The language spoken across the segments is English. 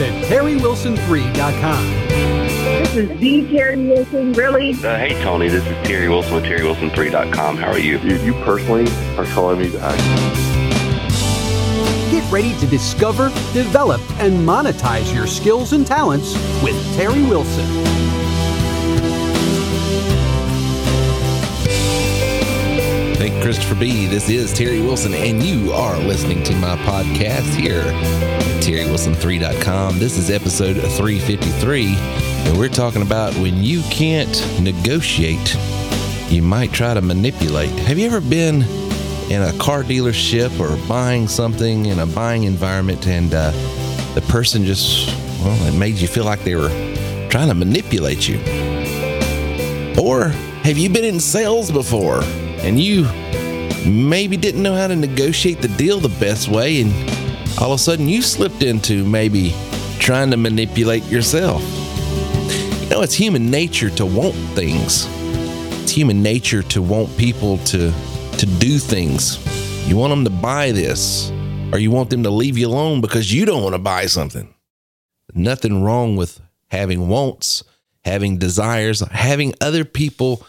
Visit TerryWilson3.com. This is the Terry Wilson, really? Uh, hey, Tony, this is Terry Wilson with TerryWilson3.com. How are you? You, you personally are calling me back. Get ready to discover, develop, and monetize your skills and talents with Terry Wilson. Thank you, Christopher B. This is Terry Wilson, and you are listening to my podcast here at TerryWilson3.com. This is episode 353, and we're talking about when you can't negotiate, you might try to manipulate. Have you ever been in a car dealership or buying something in a buying environment and uh, the person just, well, it made you feel like they were trying to manipulate you? Or have you been in sales before and you maybe didn't know how to negotiate the deal the best way and all of a sudden you slipped into maybe trying to manipulate yourself? You know, it's human nature to want things. It's human nature to want people to to do things. You want them to buy this or you want them to leave you alone because you don't want to buy something. Nothing wrong with having wants, having desires, having other people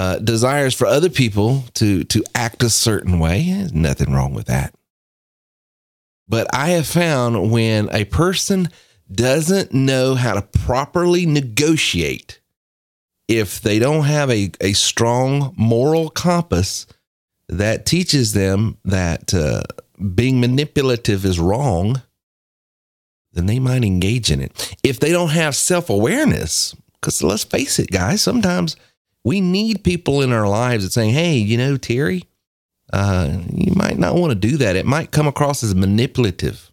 uh, desires for other people to to act a certain way. There's nothing wrong with that. But I have found when a person doesn't know how to properly negotiate, if they don't have a, a strong moral compass that teaches them that uh, being manipulative is wrong, then they might engage in it. If they don't have self awareness, because let's face it, guys, sometimes we need people in our lives that saying, "Hey, you know, Terry, uh, you might not want to do that. It might come across as manipulative."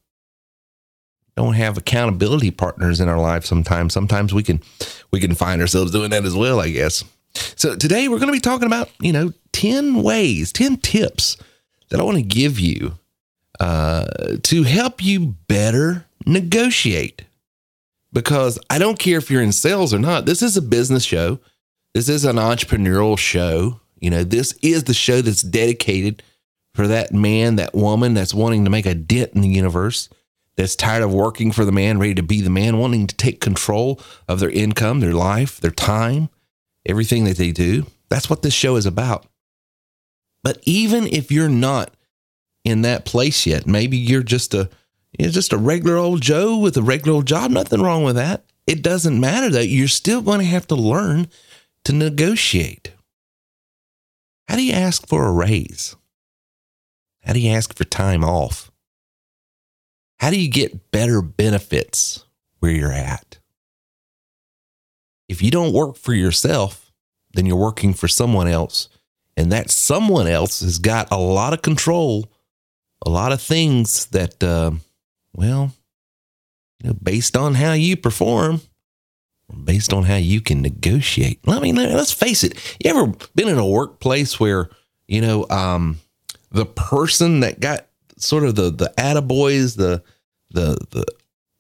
Don't have accountability partners in our life. Sometimes, sometimes we can we can find ourselves doing that as well. I guess. So today we're going to be talking about you know ten ways, ten tips that I want to give you uh, to help you better negotiate. Because I don't care if you're in sales or not. This is a business show this is an entrepreneurial show. You know, this is the show that's dedicated for that man, that woman that's wanting to make a dent in the universe, that's tired of working for the man, ready to be the man, wanting to take control of their income, their life, their time, everything that they do. That's what this show is about. But even if you're not in that place yet, maybe you're just a you're just a regular old Joe with a regular old job, nothing wrong with that. It doesn't matter that you're still going to have to learn to negotiate. How do you ask for a raise? How do you ask for time off? How do you get better benefits where you're at? If you don't work for yourself, then you're working for someone else. And that someone else has got a lot of control, a lot of things that, uh, well, you know, based on how you perform, based on how you can negotiate. I mean, let's face it. You ever been in a workplace where, you know, um, the person that got sort of the, the attaboys, the, the, the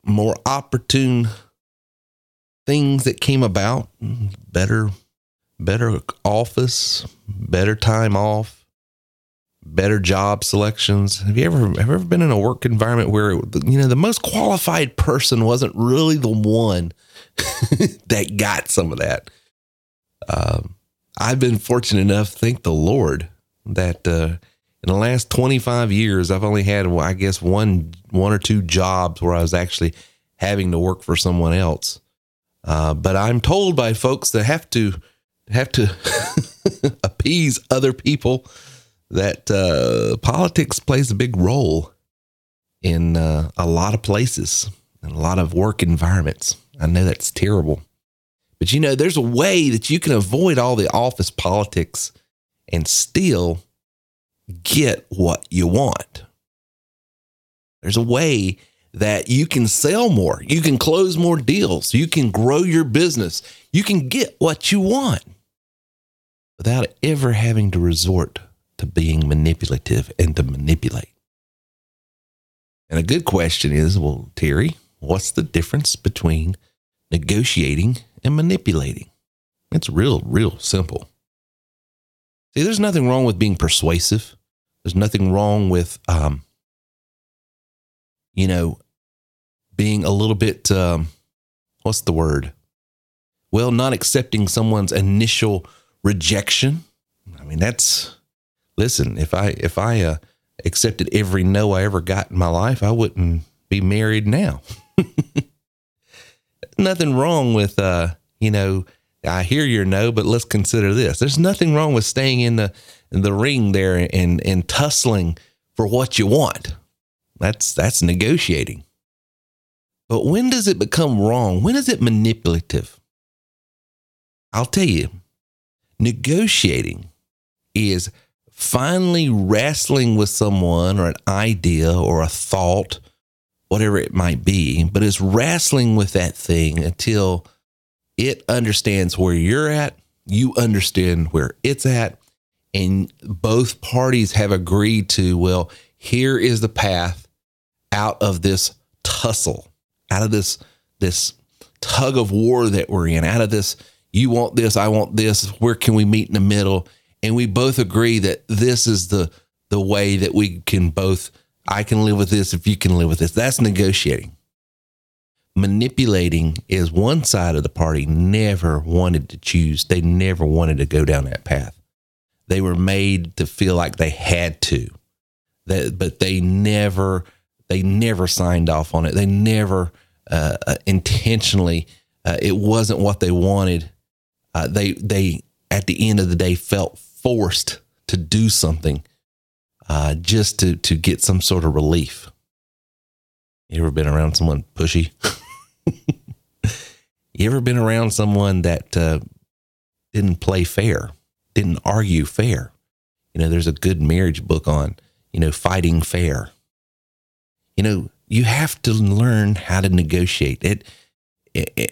more opportune things that came about, better, better office, better time off, better job selections. Have you ever have you ever been in a work environment where you know the most qualified person wasn't really the one that got some of that. Um, I've been fortunate enough, thank the Lord, that uh, in the last 25 years, I've only had, well, I guess, one one or two jobs where I was actually having to work for someone else. Uh, but I'm told by folks that have to have to appease other people that uh, politics plays a big role in uh, a lot of places and a lot of work environments. I know that's terrible. But you know, there's a way that you can avoid all the office politics and still get what you want. There's a way that you can sell more, you can close more deals, you can grow your business, you can get what you want without ever having to resort to being manipulative and to manipulate. And a good question is well, Terry, what's the difference between negotiating and manipulating? It's real, real simple. See, there's nothing wrong with being persuasive. There's nothing wrong with, um, you know, being a little bit, um, what's the word? Well, not accepting someone's initial rejection. I mean, that's, listen, if I, if I, uh, accepted every no I ever got in my life, I wouldn't be married now. nothing wrong with, uh, you know, I hear your no, but let's consider this. There's nothing wrong with staying in the in the ring there and and tussling for what you want. That's that's negotiating. But when does it become wrong? When is it manipulative? I'll tell you. Negotiating is finally wrestling with someone or an idea or a thought, whatever it might be, but it's wrestling with that thing until it understands where you're at, you understand where it's at, and both parties have agreed to, well, here is the path out of this tussle, out of this this tug of war that we're in, out of this you want this, I want this, where can we meet in the middle? And we both agree that this is the the way that we can both I can live with this if you can live with this. That's negotiating manipulating is one side of the party never wanted to choose. They never wanted to go down that path. They were made to feel like they had to. That, but they never, they never signed off on it. They never uh, uh, intentionally. Uh, it wasn't what they wanted. Uh, they, they at the end of the day felt forced to do something uh, just to to get some sort of relief. You ever been around someone pushy? you ever been around someone that uh, didn't play fair, didn't argue fair? You know, there's a good marriage book on, you know, fighting fair. You know, you have to learn how to negotiate it.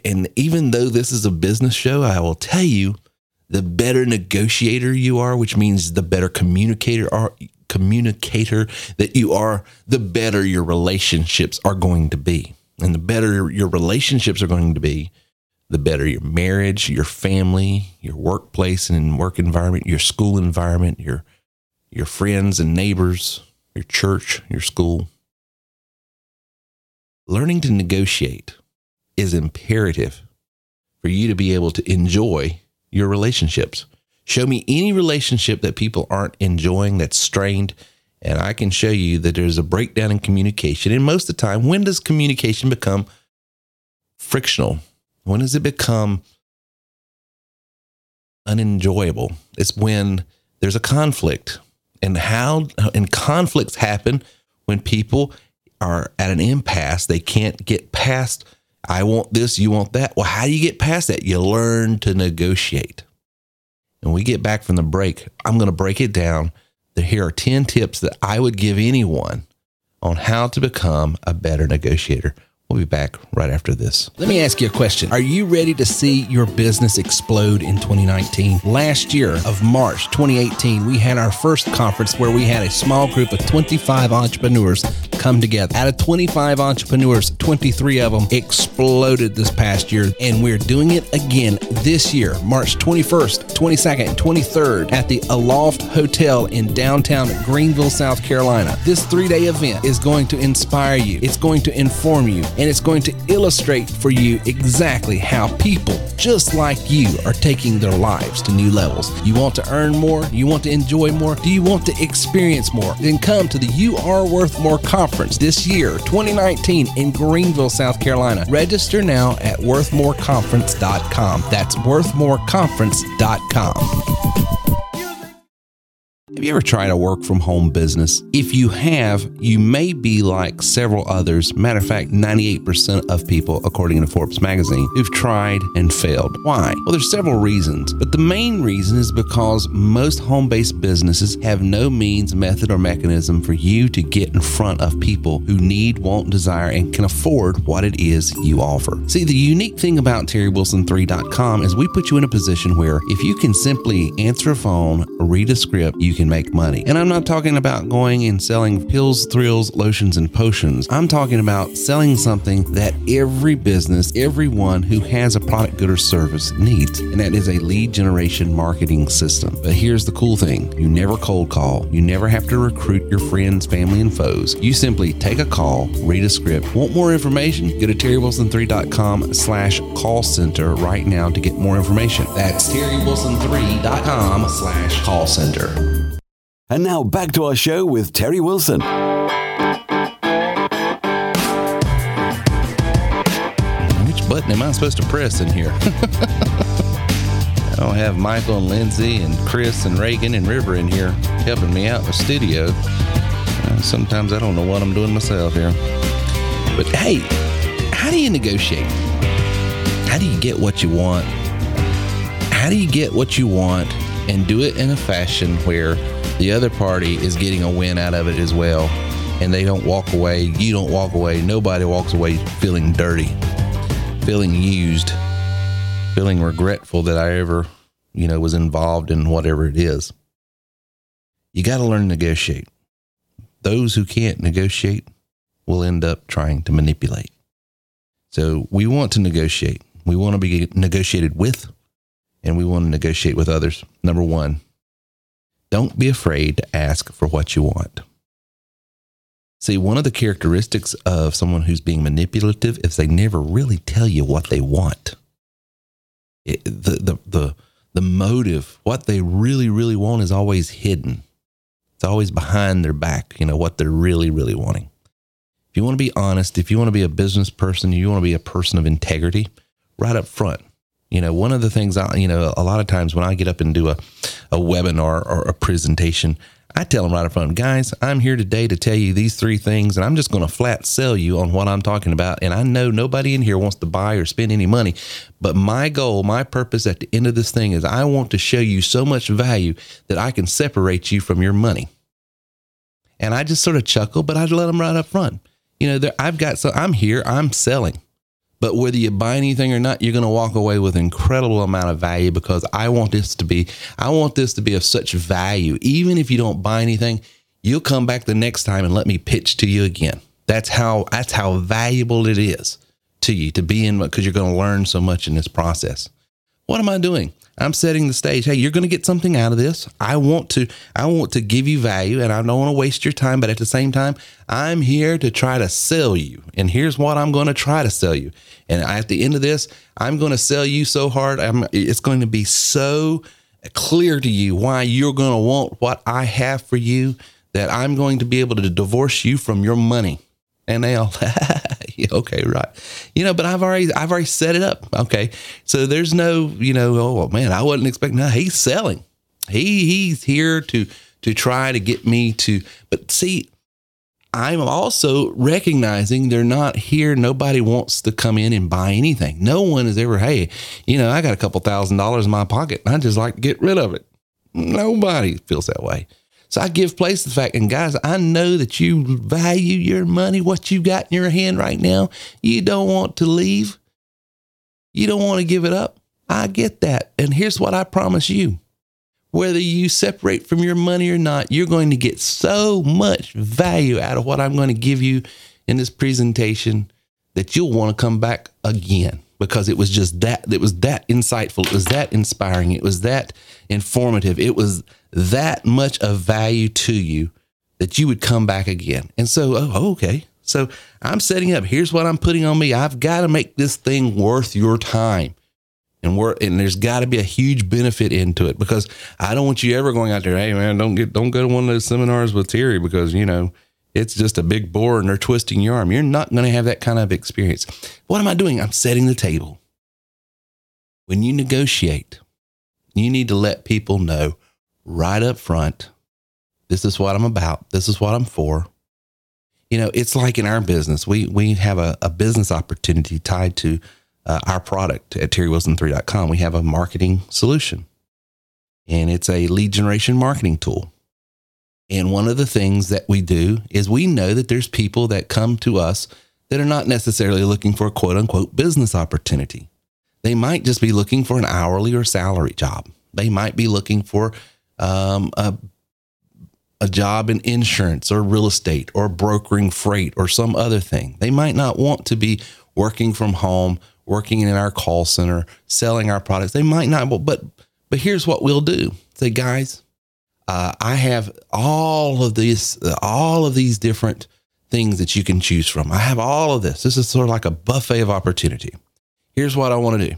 And even though this is a business show, I will tell you the better negotiator you are, which means the better communicator are, communicator that you are, the better your relationships are going to be. And the better your relationships are going to be, the better your marriage, your family, your workplace and work environment, your school environment, your your friends and neighbors, your church, your school. Learning to negotiate is imperative for you to be able to enjoy your relationships. Show me any relationship that people aren't enjoying that's strained and I can show you that there's a breakdown in communication. And most of the time, when does communication become frictional? When does it become unenjoyable? It's when there's a conflict. And how and conflicts happen when people are at an impasse. They can't get past, I want this, you want that. Well, how do you get past that? You learn to negotiate. And we get back from the break, I'm going to break it down here are 10 tips that I would give anyone on how to become a better negotiator. We'll be back right after this. Let me ask you a question. Are you ready to see your business explode in 2019? Last year of March 2018, we had our first conference where we had a small group of 25 entrepreneurs come together. Out of 25 entrepreneurs, 23 of them exploded this past year, and we're doing it again this year, March 21st, 22nd, and 23rd at the Aloft Hotel in downtown Greenville, South Carolina. This three day event is going to inspire you, it's going to inform you and it's going to illustrate for you exactly how people just like you are taking their lives to new levels. You want to earn more? You want to enjoy more? Do you want to experience more? Then come to the You Are Worth More conference this year, 2019, in Greenville, South Carolina. Register now at worthmoreconference.com. That's worthmoreconference.com. Have you ever tried a work from home business? If you have, you may be like several others. Matter of fact, 98% of people, according to Forbes magazine, who've tried and failed. Why? Well, there's several reasons, but the main reason is because most home based businesses have no means, method, or mechanism for you to get in front of people who need, want, desire, and can afford what it is you offer. See, the unique thing about TerryWilson3.com is we put you in a position where if you can simply answer a phone, read a script, you can make money. And I'm not talking about going and selling pills, thrills, lotions, and potions. I'm talking about selling something that every business, everyone who has a product, good, or service needs. And that is a lead generation marketing system. But here's the cool thing you never cold call, you never have to recruit your friends, family, and foes. You simply take a call, read a script. Want more information? Go to terrywilson3.com slash call center right now to get more information. That's terrywilson3.com slash call center. And now back to our show with Terry Wilson. Which button am I supposed to press in here? I don't have Michael and Lindsay and Chris and Reagan and River in here helping me out in the studio. Uh, sometimes I don't know what I'm doing myself here. But hey, how do you negotiate? How do you get what you want? How do you get what you want and do it in a fashion where the other party is getting a win out of it as well? And they don't walk away, you don't walk away, nobody walks away feeling dirty, feeling used, feeling regretful that I ever, you know, was involved in whatever it is. You got to learn to negotiate. Those who can't negotiate will end up trying to manipulate. So we want to negotiate. We want to be negotiated with, and we want to negotiate with others. Number one, don't be afraid to ask for what you want. See, one of the characteristics of someone who's being manipulative is they never really tell you what they want. It, the, the, the, the motive, what they really, really want is always hidden. It's always behind their back, you know, what they're really, really wanting. If you want to be honest, if you want to be a business person, you want to be a person of integrity, right up front. You know, one of the things I, you know, a lot of times when I get up and do a, a webinar or a presentation, I tell them right up front, guys, I'm here today to tell you these three things, and I'm just going to flat sell you on what I'm talking about. And I know nobody in here wants to buy or spend any money, but my goal, my purpose at the end of this thing is I want to show you so much value that I can separate you from your money. And I just sort of chuckle, but I let them right up front. You know, I've got so I'm here, I'm selling. But whether you buy anything or not, you're going to walk away with incredible amount of value because I want this to be I want this to be of such value. Even if you don't buy anything, you'll come back the next time and let me pitch to you again. That's how that's how valuable it is to you to be in because you're going to learn so much in this process. What am I doing? I'm setting the stage. Hey, you're going to get something out of this. I want to I want to give you value and I don't want to waste your time, but at the same time, I'm here to try to sell you. And here's what I'm going to try to sell you. And at the end of this, I'm going to sell you so hard. I'm, it's going to be so clear to you why you're going to want what I have for you that I'm going to be able to divorce you from your money. And they all, okay, right. You know, but I've already, I've already set it up. Okay. So there's no, you know, oh man, I wasn't expecting, no, he's selling. He, he's here to, to try to get me to, but see, I'm also recognizing they're not here. Nobody wants to come in and buy anything. No one is ever, hey, you know, I got a couple thousand dollars in my pocket. I just like to get rid of it. Nobody feels that way. So I give place to the fact, and guys, I know that you value your money, what you got in your hand right now. You don't want to leave. You don't want to give it up. I get that. And here's what I promise you whether you separate from your money or not, you're going to get so much value out of what I'm going to give you in this presentation that you'll want to come back again because it was just that it was that insightful it was that inspiring it was that informative it was that much of value to you that you would come back again. And so oh, oh okay. So i'm setting up. Here's what i'm putting on me. I've got to make this thing worth your time. And work and there's got to be a huge benefit into it because I don't want you ever going out there, hey man, don't get don't go to one of those seminars with Terry because you know it's just a big bore and they're twisting your arm. You're not going to have that kind of experience. What am I doing? I'm setting the table. When you negotiate, you need to let people know right up front this is what I'm about. This is what I'm for. You know, it's like in our business, we we have a, a business opportunity tied to uh, our product at terrywilson3.com, we have a marketing solution and it's a lead generation marketing tool. And one of the things that we do is we know that there's people that come to us that are not necessarily looking for a quote unquote business opportunity. They might just be looking for an hourly or salary job. They might be looking for um, a a job in insurance or real estate or brokering freight or some other thing. They might not want to be working from home, working in our call center, selling our products. They might not, but but here's what we'll do. Say, guys, uh, I have all of these, all of these different things that you can choose from. I have all of this. This is sort of like a buffet of opportunity. Here's what I want to do.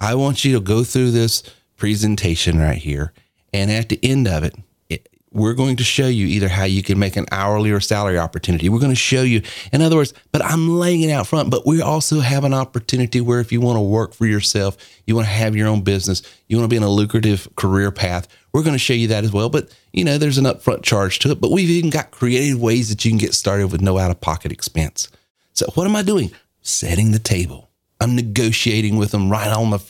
I want you to go through this presentation right here. And at the end of it, it, we're going to show you either how you can make an hourly or salary opportunity. We're going to show you, in other words, but I'm laying it out front. But we also have an opportunity where if you want to work for yourself, you want to have your own business, you want to be in a lucrative career path, we're going to show you that as well. But, you know, there's an upfront charge to it. But we've even got creative ways that you can get started with no out of pocket expense. So what am I doing? Setting the table. I'm negotiating with them right on the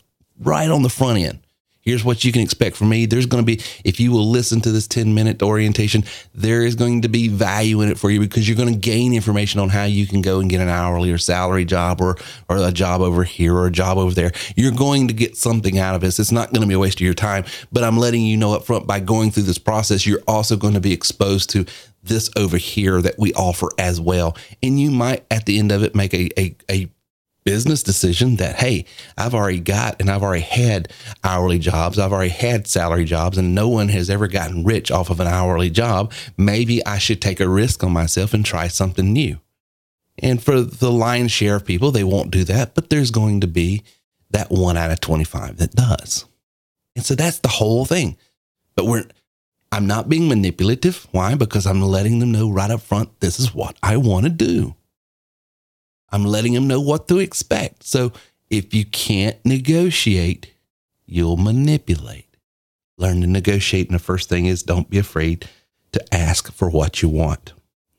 right on the front end here's what you can expect from me. There's going to be, if you will listen to this 10 minute orientation, there is going to be value in it for you because you're going to gain information on how you can go and get an hourly or salary job or, or a job over here or a job over there. You're going to get something out of this. It's not going to be a waste of your time, but I'm letting you know up front by going through this process, you're also going to be exposed to this over here that we offer as well. And you might at the end of it make a, a, a business decision that, hey, I've already got and I've already had hourly jobs, I've already had salary jobs, and no one has ever gotten rich off of an hourly job. Maybe I should take a risk on myself and try something new. And for the lion's share of people, they won't do that, but there's going to be that one out of 25 that does. And so that's the whole thing. But we're, I'm not being manipulative. Why? Because I'm letting them know right up front, this is what I want to do. I'm letting them know what to expect. So if you can't negotiate, you'll manipulate. Learn to negotiate. And the first thing is don't be afraid to ask for what you want.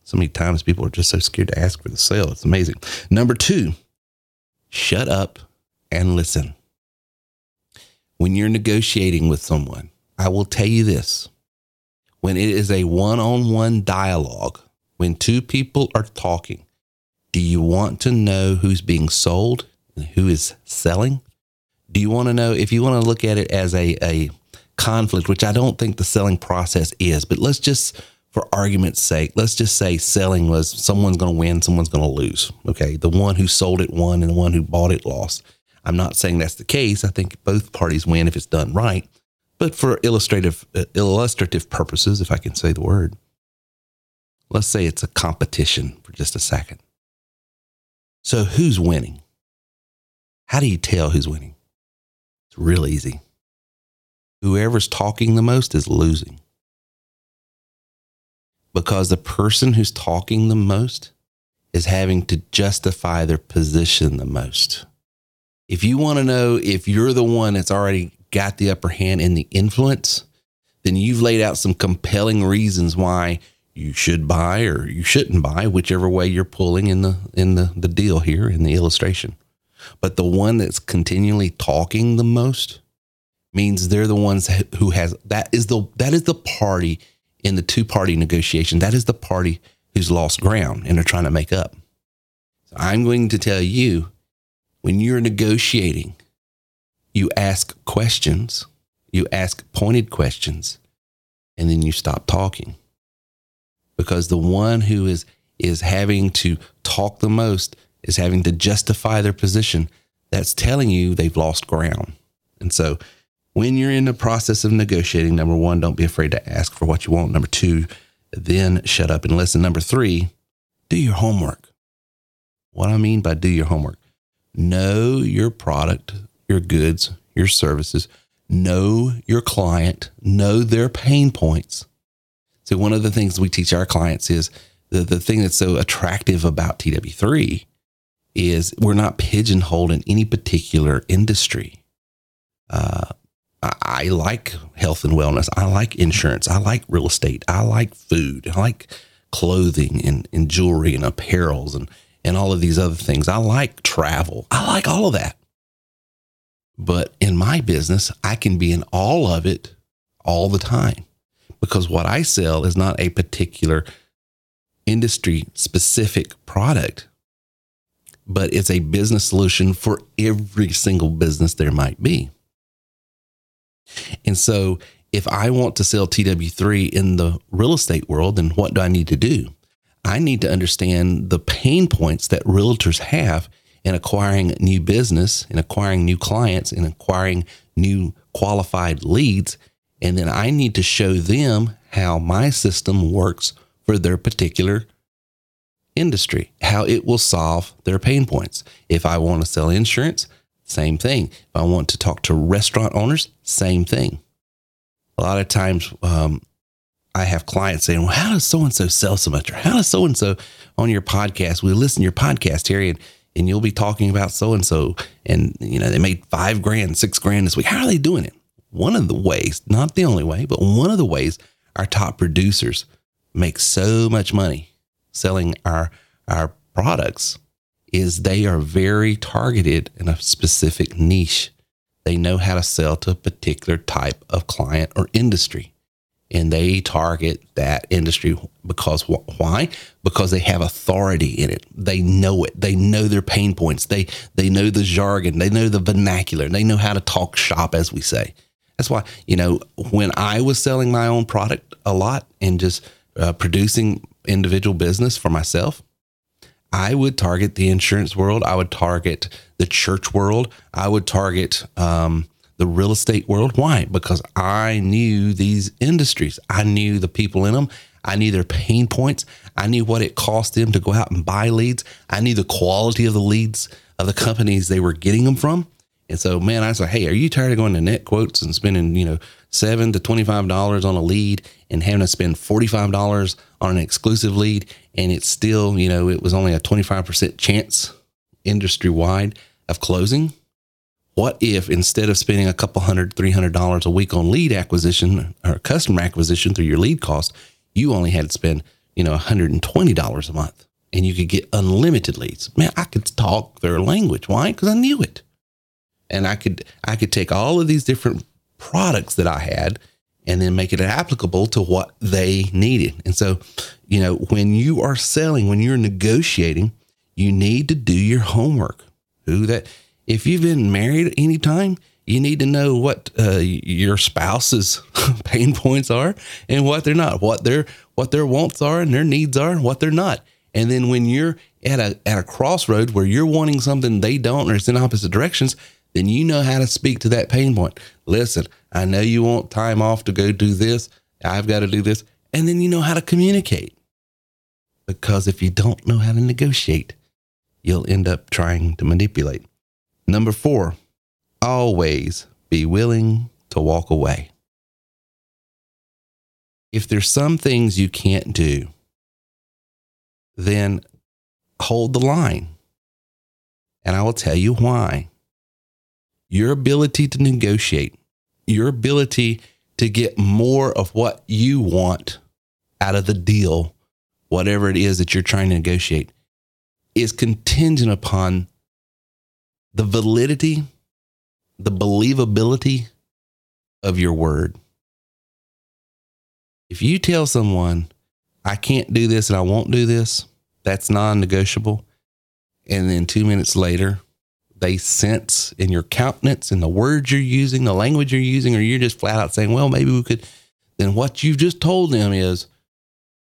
So many times people are just so scared to ask for the sale. It's amazing. Number two, shut up and listen. When you're negotiating with someone, I will tell you this when it is a one on one dialogue, when two people are talking, do you want to know who's being sold and who is selling? Do you want to know if you want to look at it as a, a conflict, which I don't think the selling process is, but let's just, for argument's sake, let's just say selling was someone's going to win, someone's going to lose. Okay. The one who sold it won and the one who bought it lost. I'm not saying that's the case. I think both parties win if it's done right. But for illustrative uh, illustrative purposes, if I can say the word, let's say it's a competition for just a second. So who's winning? How do you tell who's winning? It's real easy. Whoever's talking the most is losing. Because the person who's talking the most is having to justify their position the most. If you want to know if you're the one that's already got the upper hand in the influence, then you've laid out some compelling reasons why you should buy or you shouldn't buy, whichever way you're pulling in the in the, the deal here in the illustration. But the one that's continually talking the most means they're the ones who has that is the that is the party in the two party negotiation. That is the party who's lost ground and are trying to make up. So I'm going to tell you when you're negotiating, you ask questions, you ask pointed questions, and then you stop talking because the one who is is having to talk the most is having to justify their position that's telling you they've lost ground. And so when you're in the process of negotiating number one don't be afraid to ask for what you want. Number two then shut up and listen. Number three do your homework. What i mean by do your homework know your product your goods your services know your client know their pain points so one of the things we teach our clients is the, the thing that's so attractive about TW3 is we're not pigeonholed in any particular industry. Uh, I, like health and wellness. I like insurance. I like real estate. I like food. I like clothing and, and jewelry and apparels and, and all of these other things. I like travel. I like all of that. But in my business, I can be in all of it all the time because what I sell is not a particular industry specific product, but it's a business solution for every single business there might be. And so if I want to sell TW3 in the real estate world, then what do I need to do? I need to understand the pain points that realtors have in acquiring new business, in acquiring new clients, in acquiring new qualified leads. And then I need to show them how my system works for their particular industry, how it will solve their pain points. If I want to sell insurance, same thing. If I want to talk to restaurant owners, same thing. A lot of times, um, I have clients saying, "Well, how does so and so sell so much?" Or how does so and so on your podcast? We listen to your podcast, Terry, and and you'll be talking about so and so, and you know they made five grand, six grand this week. How are they doing it? One of the ways, not the only way, but one of the ways our top producers make so much money selling our our products is they are very targeted in a specific niche. They know how to sell to a particular type of client or industry. And they target that industry because why? Because they have authority in it. They know it. They know their pain points. They they know the jargon. They know the vernacular. They know how to talk shop, as we say. That's why you know when I was selling my own product a lot and just uh, producing individual business for myself, I would target the insurance world. I would target the church world. I would target um, the real estate world. Why? Because I knew these industries. I knew the people in them. I knew their pain points. I knew what it cost them to go out and buy leads. I knew the quality of the leads of the companies they were getting them from. And so, man, I like, hey, are you tired of going to NetQuotes and spending, you know, seven to twenty-five dollars on a lead and having to spend forty-five dollars on an exclusive lead, and it's still, you know, it was only a twenty-five percent chance industry wide of closing? What if instead of spending a couple hundred, three hundred dollars a week on lead acquisition or customer acquisition through your lead cost, you only had to spend, you know, $120 a month and you could get unlimited leads. Man, I could talk their language. Why? Because I knew it and I could I could take all of these different products that I had and then make it applicable to what they needed. And so, you know, when you are selling, when you're negotiating, you need to do your homework. Who that if you've been married any time, you need to know what uh, your spouse's pain points are and what they're not, what their what their wants are and their needs are, what they're not. And then when you're at a at a crossroad where you're wanting something they don't or it's in opposite directions, then you know how to speak to that pain point. Listen, I know you want time off to go do this. I've got to do this. And then you know how to communicate. Because if you don't know how to negotiate, you'll end up trying to manipulate. Number four, always be willing to walk away. If there's some things you can't do, then hold the line. And I will tell you why your ability to negotiate, your ability to get more of what you want out of the deal, whatever it is that you're trying to negotiate, is contingent upon the validity, the believability of your word. If you tell someone, I can't do this and I won't do this, that's non negotiable. And then two minutes later, they sense in your countenance and the words you're using, the language you're using, or you're just flat out saying, well, maybe we could, then what you've just told them is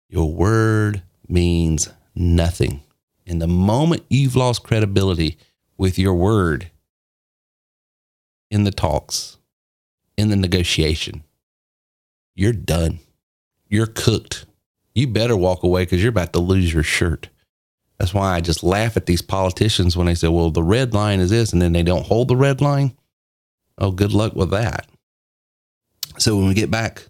your word means nothing. And the moment you've lost credibility with your word in the talks, in the negotiation, you're done. You're cooked. You better walk away because you're about to lose your shirt. That's why I just laugh at these politicians when they say, well, the red line is this, and then they don't hold the red line. Oh, good luck with that. So when we get back,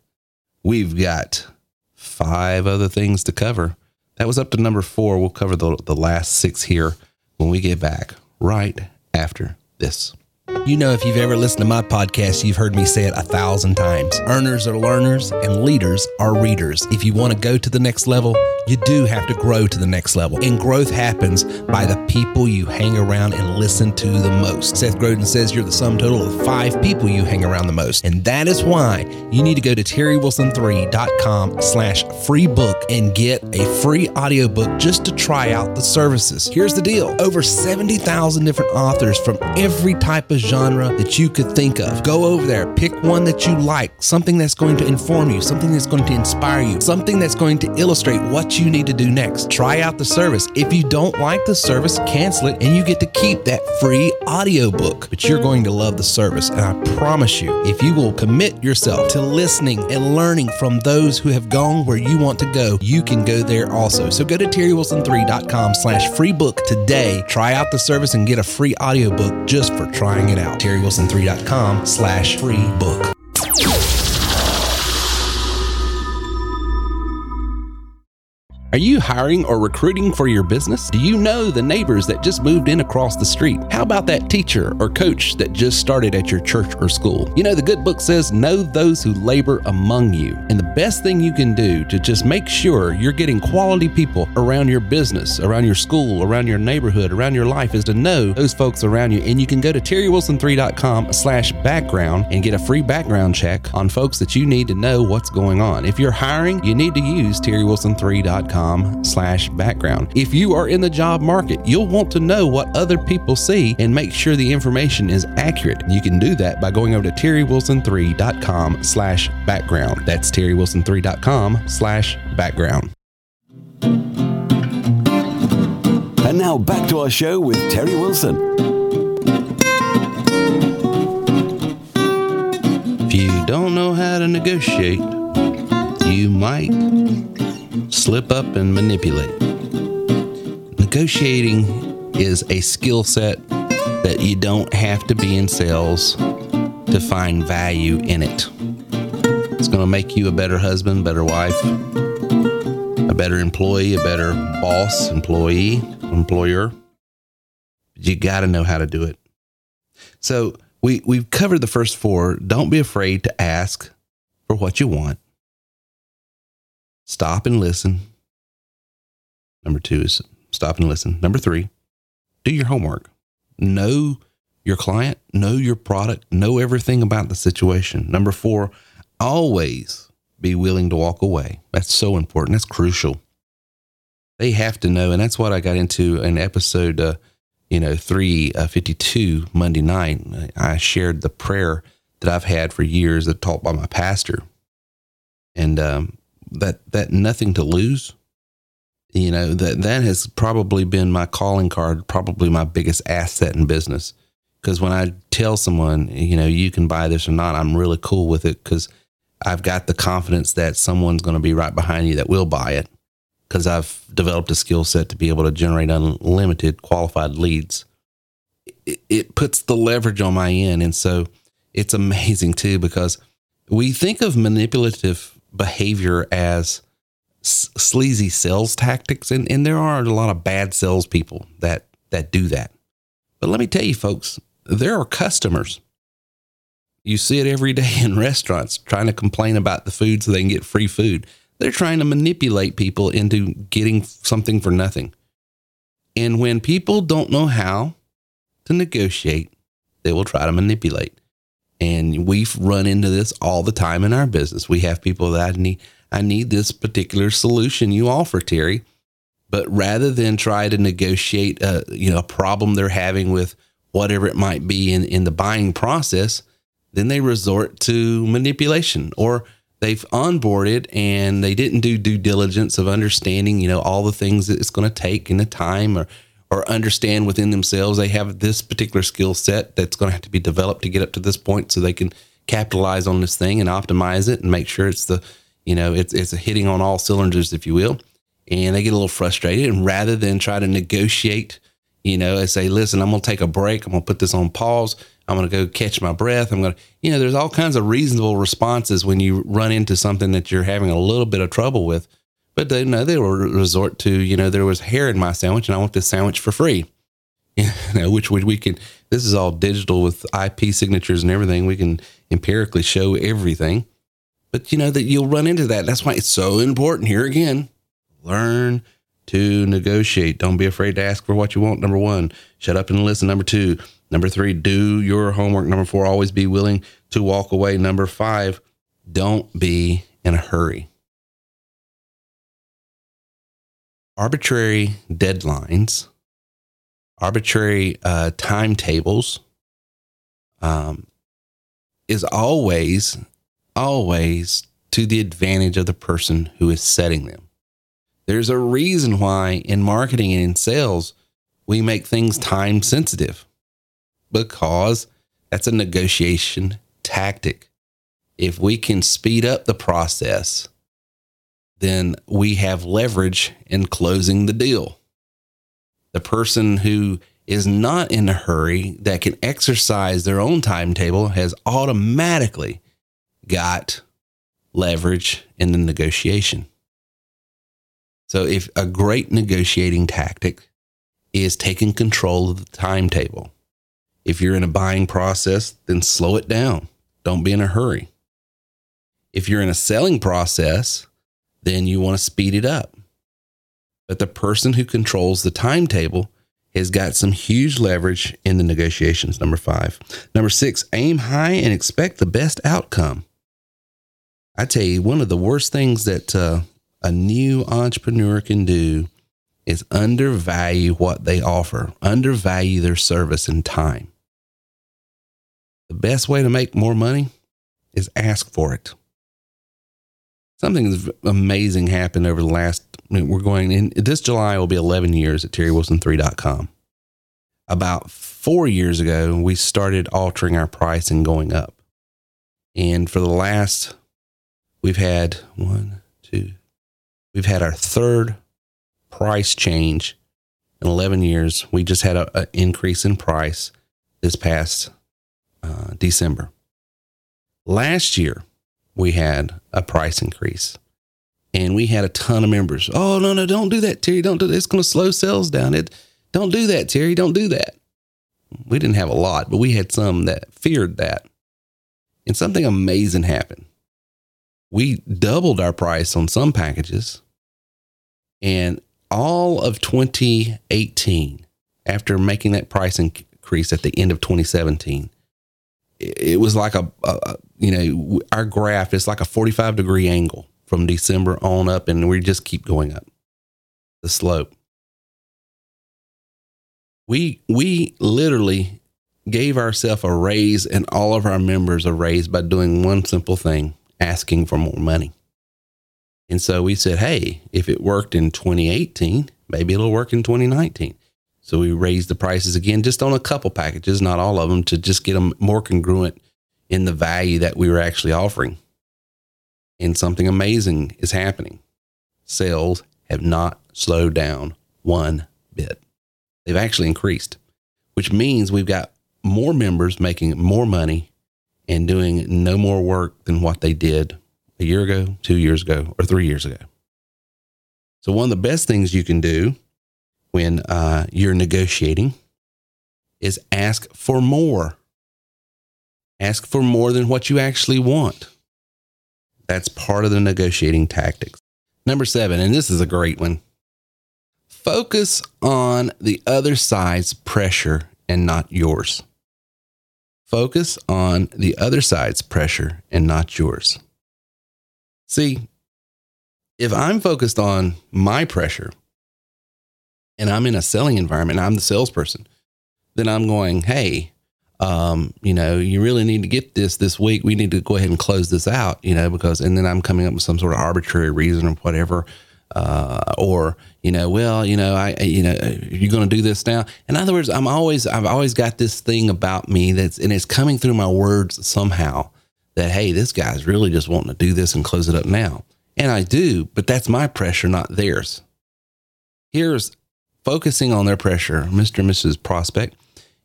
we've got five other things to cover. That was up to number four. We'll cover the, the last six here when we get back right after this. You know, if you've ever listened to my podcast, you've heard me say it a thousand times. Earners are learners and leaders are readers. If you want to go to the next level, you do have to grow to the next level. And growth happens by the people you hang around and listen to the most. Seth Godin says you're the sum total of five people you hang around the most. And that is why you need to go to terrywilson3.com slash free book and get a free audiobook just to try out the services. Here's the deal. Over 70,000 different authors from every type of genre genre that you could think of. Go over there, pick one that you like, something that's going to inform you, something that's going to inspire you, something that's going to illustrate what you need to do next. Try out the service. If you don't like the service, cancel it and you get to keep that free audiobook. But you're going to love the service. And I promise you, if you will commit yourself to listening and learning from those who have gone where you want to go, you can go there also. So go to terrywilson3.com slash free book today. Try out the service and get a free audiobook just for trying it out. terrywilson3.com slash free book. Are you hiring or recruiting for your business? Do you know the neighbors that just moved in across the street? How about that teacher or coach that just started at your church or school? You know, the good book says, Know those who labor among you. And the best thing you can do to just make sure you're getting quality people around your business, around your school, around your neighborhood, around your life is to know those folks around you. And you can go to terrywilson3.com slash background and get a free background check on folks that you need to know what's going on. If you're hiring, you need to use terrywilson3.com slash background. If you are in the job market, you'll want to know what other people see and make sure the information is accurate. You can do that by going over to terrywilson3.com slash background. That's terrywilson3.com slash background. And now back to our show with Terry Wilson. If you don't know how to negotiate, you might slip up and manipulate. Negotiating is a skill set that you don't have to be in sales to find value in it. It's going to make you a better husband, better wife, a better employee, a better boss, employee, employer. You got to know how to do it. So, we we've covered the first four. Don't be afraid to ask for what you want. Stop and listen. Number two is stop and listen. Number three, do your homework. Know your client, know your product, know everything about the situation. Number four, always be willing to walk away. That's so important. That's crucial. They have to know, and that's what I got into in episode, uh, you know, three uh, fifty two Monday night. I shared the prayer that I've had for years, that taught by my pastor, and um, that that nothing to lose. You know that that has probably been my calling card, probably my biggest asset in business. Because when I tell someone, you know, you can buy this or not, I'm really cool with it because I've got the confidence that someone's going to be right behind you that will buy it. Because I've developed a skill set to be able to generate unlimited qualified leads. It, it puts the leverage on my end, and so it's amazing too because we think of manipulative behavior as sleazy sales tactics, and, and there are a lot of bad salespeople that that do that. But let me tell you, folks, there are customers. You see it every day in restaurants trying to complain about the food so they can get free food. They're trying to manipulate people into getting something for nothing. And when people don't know how to negotiate, they will try to manipulate. And we've run into this all the time in our business. We have people that need, I need this particular solution you offer, Terry. But rather than try to negotiate a, you know, a problem they're having with whatever it might be in, in the buying process, then they resort to manipulation or they've onboarded and they didn't do due diligence of understanding, you know, all the things that it's going to take and the time or or understand within themselves they have this particular skill set that's going to have to be developed to get up to this point so they can capitalize on this thing and optimize it and make sure it's the you know it's it's hitting on all cylinders if you will. And they get a little frustrated and rather than try to negotiate you know and say listen i'm going to take a break. I'm going to put this on pause. I'm going to go catch my breath. I'm going to you know there's all kinds of reasonable responses when you run into something that you're having a little bit of trouble with but they know they will resort to, you know, there was hair in my sandwich and I want this sandwich for free. You know, which we, we can, this is all digital with IP signatures and everything. We can empirically show everything. But you know that you'll run into that. That's why it's so important here again. Learn to negotiate. Don't be afraid to ask for what you want. Number one, shut up and listen. Number two, number three, do your homework. Number four, always be willing to walk away. Number five, don't be in a hurry. Arbitrary deadlines, arbitrary uh, timetables um, is always, always to the advantage of the person who is setting them. There's a reason why in marketing and in sales, we make things time sensitive because that's a negotiation tactic. If we can speed up the process, then we have leverage in closing the deal. The person who is not in a hurry that can exercise their own timetable has automatically got leverage in the negotiation. So, if a great negotiating tactic is taking control of the timetable, if you're in a buying process, then slow it down. Don't be in a hurry. If you're in a selling process, then you want to speed it up. But the person who controls the timetable has got some huge leverage in the negotiations. Number five. Number six, aim high and expect the best outcome. I tell you, one of the worst things that uh, a new entrepreneur can do is undervalue what they offer, undervalue their service and time. The best way to make more money is ask for it. Something amazing happened over the last, we're going in, this July will be 11 years at TerryWilson3.com. About four years ago, we started altering our price and going up. And for the last, we've had one, two, we've had our third price change in 11 years. We just had an increase in price this past uh, December. Last year, we had a price increase and we had a ton of members. Oh, no, no, don't do that, Terry. Don't do that. It's going to slow sales down. It, don't do that, Terry. Don't do that. We didn't have a lot, but we had some that feared that. And something amazing happened. We doubled our price on some packages. And all of 2018, after making that price increase at the end of 2017, it was like a, a, you know our graph is like a 45 degree angle from december on up and we just keep going up the slope. We we literally gave ourselves a raise and all of our members a raise by doing one simple thing asking for more money. And so we said hey if it worked in 2018 maybe it'll work in 2019 so we raised the prices again, just on a couple packages, not all of them, to just get them more congruent in the value that we were actually offering. And something amazing is happening. Sales have not slowed down one bit. They've actually increased, which means we've got more members making more money and doing no more work than what they did a year ago, two years ago, or three years ago. So, one of the best things you can do when uh, you're negotiating is ask for more. Ask for more than what you actually want. That's part of the negotiating tactics. Number seven, and this is a great one focus on the other side's pressure and not yours. Focus on the other side's pressure and not yours. See, if I'm focused on my pressure, and I'm in a selling environment, I'm the salesperson, then I'm going, hey, um, you know, you really need to get this this week. We need to go ahead and close this out, you know, because, and then I'm coming up with some sort of arbitrary reason or whatever. Uh, or, you know, well, you know, I, you know, you're going to do this now. In other words, I'm always, I've always got this thing about me that's, and it's coming through my words somehow that, hey, this guy's really just wanting to do this and close it up now. And I do, but that's my pressure, not theirs. Here's focusing on their pressure, Mr. and Mrs. Prospect,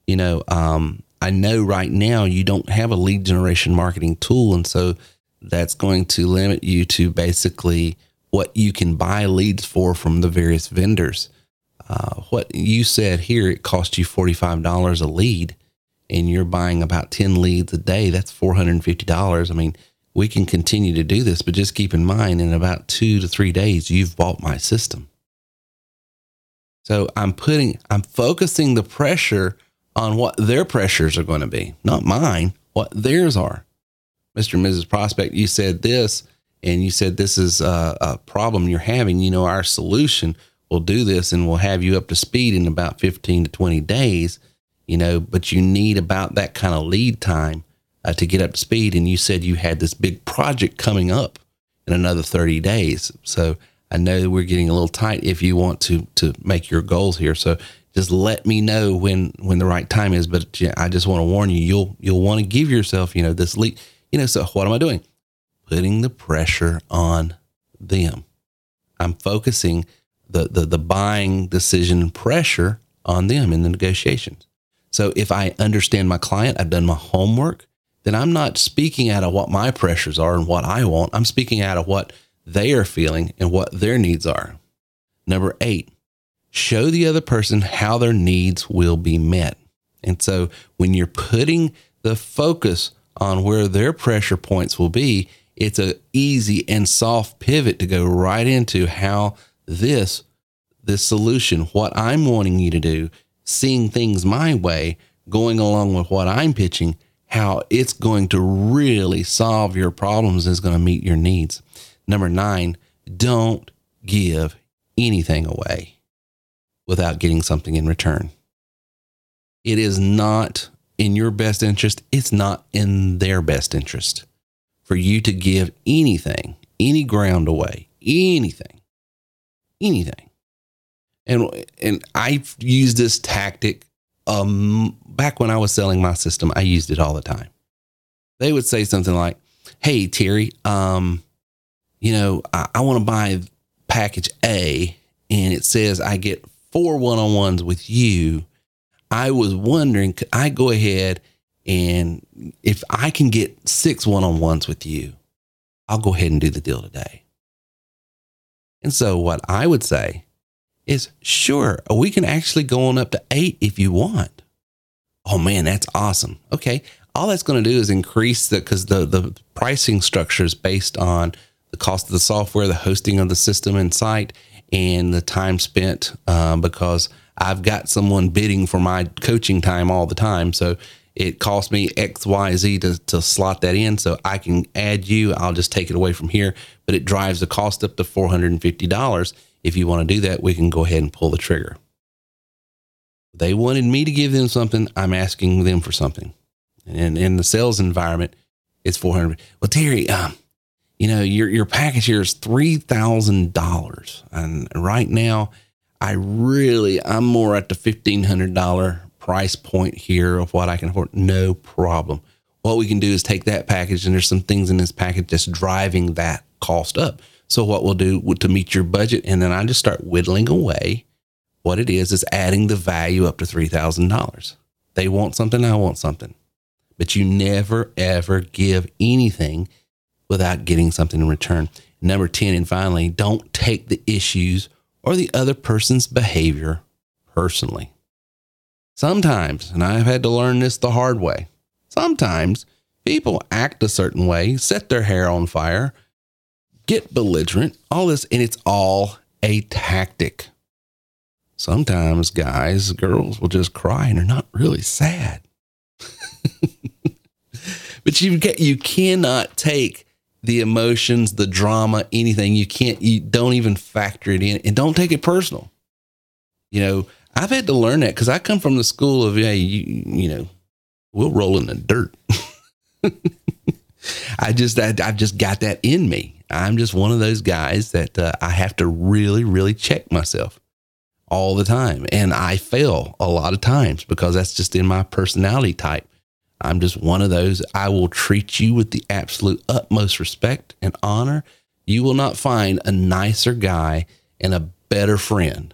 you know, um, I know right now you don't have a lead generation marketing tool. And so that's going to limit you to basically what you can buy leads for from the various vendors. Uh, what you said here, it costs you $45 a lead and you're buying about 10 leads a day. That's $450. I mean, we can continue to do this, but just keep in mind in about two to three days, you've bought my system. So I'm putting, I'm focusing the pressure on what their pressures are going to be, not mine, what theirs are. Mr. and Mrs. Prospect, you said this, and you said this is a, a problem you're having. You know, our solution will do this and we'll have you up to speed in about 15 to 20 days. you know, but you need about that kind of lead time uh, to get up to speed. And you said you had this big project coming up in another 30 days. So I know we're getting a little tight if you want to to make your goals here. So just let me know when when the right time is. But I just want to warn you, you'll you'll want to give yourself, you know, this lead. You know, so what am I doing? Putting the pressure on them. I'm focusing the the the buying decision pressure on them in the negotiations. So if I understand my client, I've done my homework, then I'm not speaking out of what my pressures are and what I want. I'm speaking out of what they are feeling and what their needs are. Number eight, show the other person how their needs will be met. And so when you're putting the focus on where their pressure points will be, it's a easy and soft pivot to go right into how this this solution, what I'm wanting you to do, seeing things my way, going along with what I'm pitching, how it's going to really solve your problems is going to meet your needs. Number nine, don't give anything away without getting something in return. It is not in your best interest. It's not in their best interest for you to give anything, any ground away, anything, anything. And and I've used this tactic um back when I was selling my system, I used it all the time. They would say something like, Hey Terry, um, you know, I, I want to buy package A and it says I get four one on ones with you. I was wondering, could I go ahead and if I can get six one on ones with you, I'll go ahead and do the deal today. And so, what I would say is sure, we can actually go on up to eight if you want. Oh man, that's awesome. Okay. All that's going to do is increase the, because the, the pricing structure is based on the cost of the software, the hosting of the system and site, and the time spent um, because I've got someone bidding for my coaching time all the time. So it costs me X, Y, Z to, to slot that in. So I can add you. I'll just take it away from here, but it drives the cost up to $450. If you want to do that, we can go ahead and pull the trigger. They wanted me to give them something. I'm asking them for something. And in the sales environment, it's 400. Well, Terry, um, you know, your, your package here is $3,000. And right now, I really, I'm more at the $1,500 price point here of what I can afford. No problem. What we can do is take that package, and there's some things in this package that's driving that cost up. So what we'll do to meet your budget, and then I just start whittling away. What it is is adding the value up to three thousand dollars. They want something, I want something, but you never ever give anything without getting something in return. Number ten, and finally, don't take the issues or the other person's behavior personally. Sometimes, and I've had to learn this the hard way, sometimes people act a certain way, set their hair on fire, get belligerent, all this, and it's all a tactic. Sometimes guys, girls will just cry and they're not really sad. but you you cannot take the emotions, the drama, anything. You can't you don't even factor it in and don't take it personal. You know, I've had to learn that because I come from the school of, yeah, you, you know, we'll roll in the dirt. I just, I, have just got that in me. I'm just one of those guys that uh, I have to really, really check myself all the time. And I fail a lot of times because that's just in my personality type. I'm just one of those. I will treat you with the absolute utmost respect and honor. You will not find a nicer guy and a better friend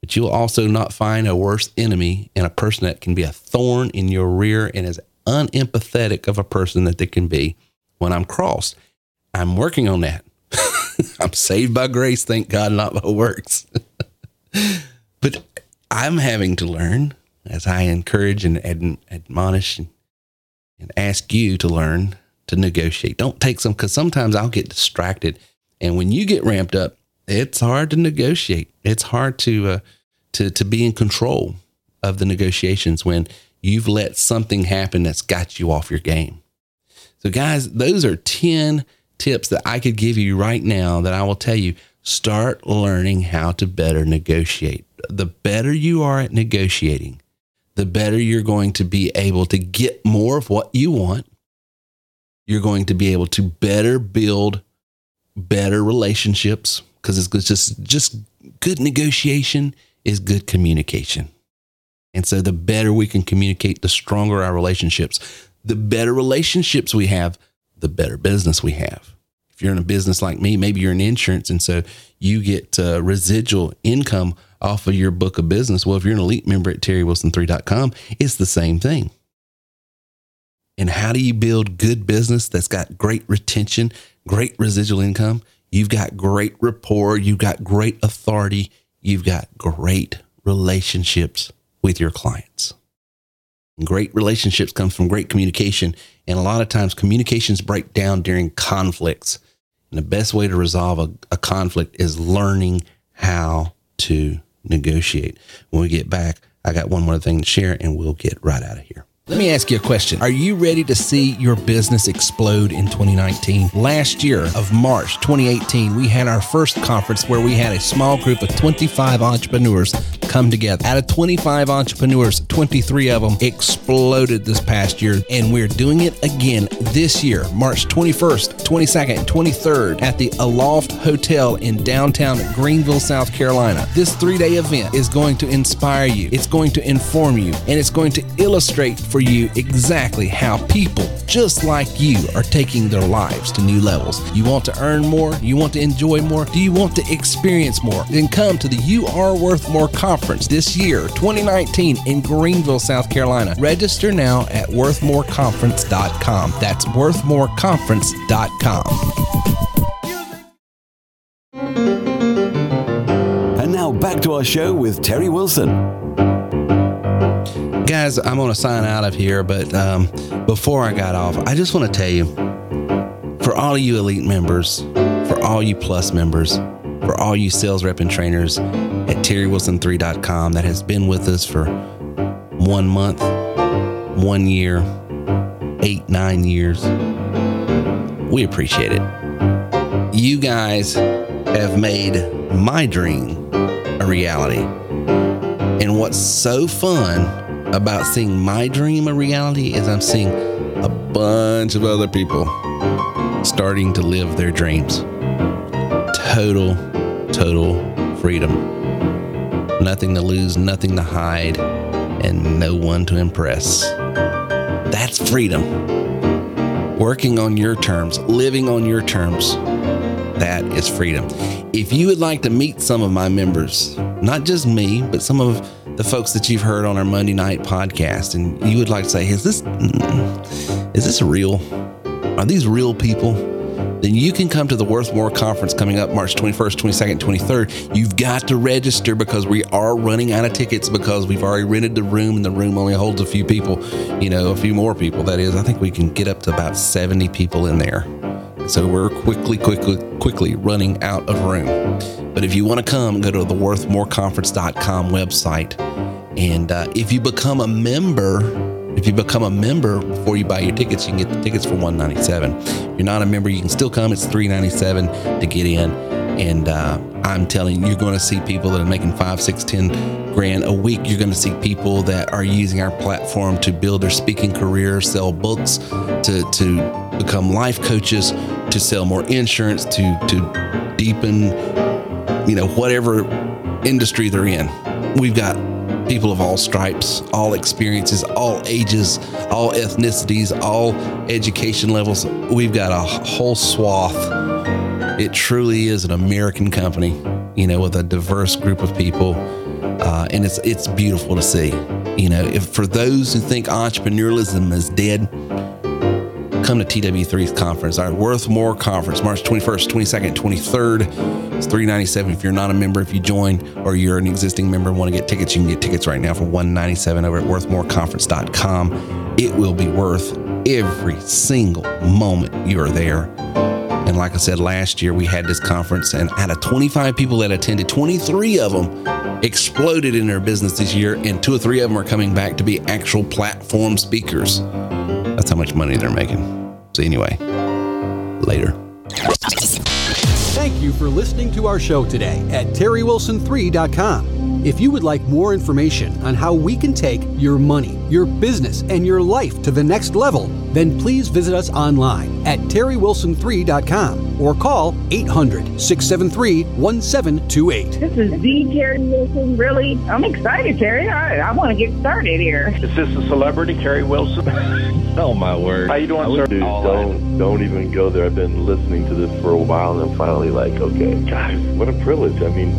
but you will also not find a worse enemy and a person that can be a thorn in your rear and as unempathetic of a person that they can be when I'm crossed. I'm working on that. I'm saved by grace, thank God, not by works. but I'm having to learn as I encourage and admonish and, and ask you to learn to negotiate. Don't take some, because sometimes I'll get distracted. And when you get ramped up, it's hard to negotiate. It's hard to uh, to to be in control of the negotiations when you've let something happen that's got you off your game. So, guys, those are ten tips that I could give you right now that I will tell you. Start learning how to better negotiate. The better you are at negotiating, the better you're going to be able to get more of what you want. You're going to be able to better build better relationships because it's just just good negotiation is good communication. And so the better we can communicate, the stronger our relationships. The better relationships we have, the better business we have. If you're in a business like me, maybe you're in insurance, and so you get uh, residual income off of your book of business. Well, if you're an elite member at terrywilson3.com, it's the same thing. And how do you build good business that's got great retention, great residual income? You've got great rapport, you've got great authority, you've got great relationships with your clients. And great relationships come from great communication. And a lot of times communications break down during conflicts. And the best way to resolve a, a conflict is learning how to negotiate. When we get back, I got one more thing to share and we'll get right out of here. Let me ask you a question. Are you ready to see your business explode in 2019? Last year of March 2018, we had our first conference where we had a small group of 25 entrepreneurs come together. Out of 25 entrepreneurs, 23 of them exploded this past year, and we're doing it again this year, March 21st, 22nd, 23rd at the Aloft Hotel in downtown Greenville, South Carolina. This three day event is going to inspire you, it's going to inform you, and it's going to illustrate for you exactly how people just like you are taking their lives to new levels. You want to earn more? You want to enjoy more? Do you want to experience more? Then come to the You Are Worth More conference this year, 2019, in Greenville, South Carolina. Register now at worthmoreconference.com. That's worthmoreconference.com. And now back to our show with Terry Wilson guys, I'm going to sign out of here. But um, before I got off, I just want to tell you for all of you elite members, for all you plus members, for all you sales rep and trainers at terrywilson3.com that has been with us for one month, one year, eight, nine years, we appreciate it. You guys have made my dream a reality. And what's so fun about seeing my dream a reality is I'm seeing a bunch of other people starting to live their dreams. Total, total freedom. Nothing to lose, nothing to hide, and no one to impress. That's freedom. Working on your terms, living on your terms. That is freedom. If you would like to meet some of my members, not just me, but some of the folks that you've heard on our Monday night podcast, and you would like to say, "Is this is this real? Are these real people?" Then you can come to the Worth More conference coming up March 21st, 22nd, 23rd. You've got to register because we are running out of tickets because we've already rented the room and the room only holds a few people, you know, a few more people. That is, I think we can get up to about 70 people in there. So we're quickly, quickly, quickly running out of room. But if you want to come, go to the worthmoreconference.com website. And uh, if you become a member, if you become a member before you buy your tickets, you can get the tickets for 197. If you're not a member, you can still come. It's 397 to get in. And uh, I'm telling you, you're going to see people that are making five, six, ten grand a week. You're going to see people that are using our platform to build their speaking career, sell books, to to become life coaches, to sell more insurance, to to deepen, you know, whatever industry they're in. We've got people of all stripes, all experiences, all ages, all ethnicities, all education levels. We've got a whole swath it truly is an American company, you know, with a diverse group of people, uh, and it's it's beautiful to see. You know, if for those who think entrepreneurialism is dead, come to TW3's conference, our Worth More conference, March 21st, 22nd, 23rd. It's 397 if you're not a member. If you join or you're an existing member and want to get tickets, you can get tickets right now for 197 over at worthmoreconference.com. It will be worth every single moment you are there. And like I said, last year we had this conference, and out of 25 people that attended, 23 of them exploded in their business this year, and two or three of them are coming back to be actual platform speakers. That's how much money they're making. So, anyway, later. Thank you for listening to our show today at terrywilson3.com. If you would like more information on how we can take your money, your business, and your life to the next level, then please visit us online at terrywilson3.com or call 800 673 1728. This is the Terry Wilson. Really, I'm excited, Terry. I, I want to get started here. Is this a celebrity, Terry Wilson? Oh my word. How you doing, sir? Dude, All don't don't even go there. I've been listening to this for a while, and I'm finally like, okay, guys, what a privilege. I mean,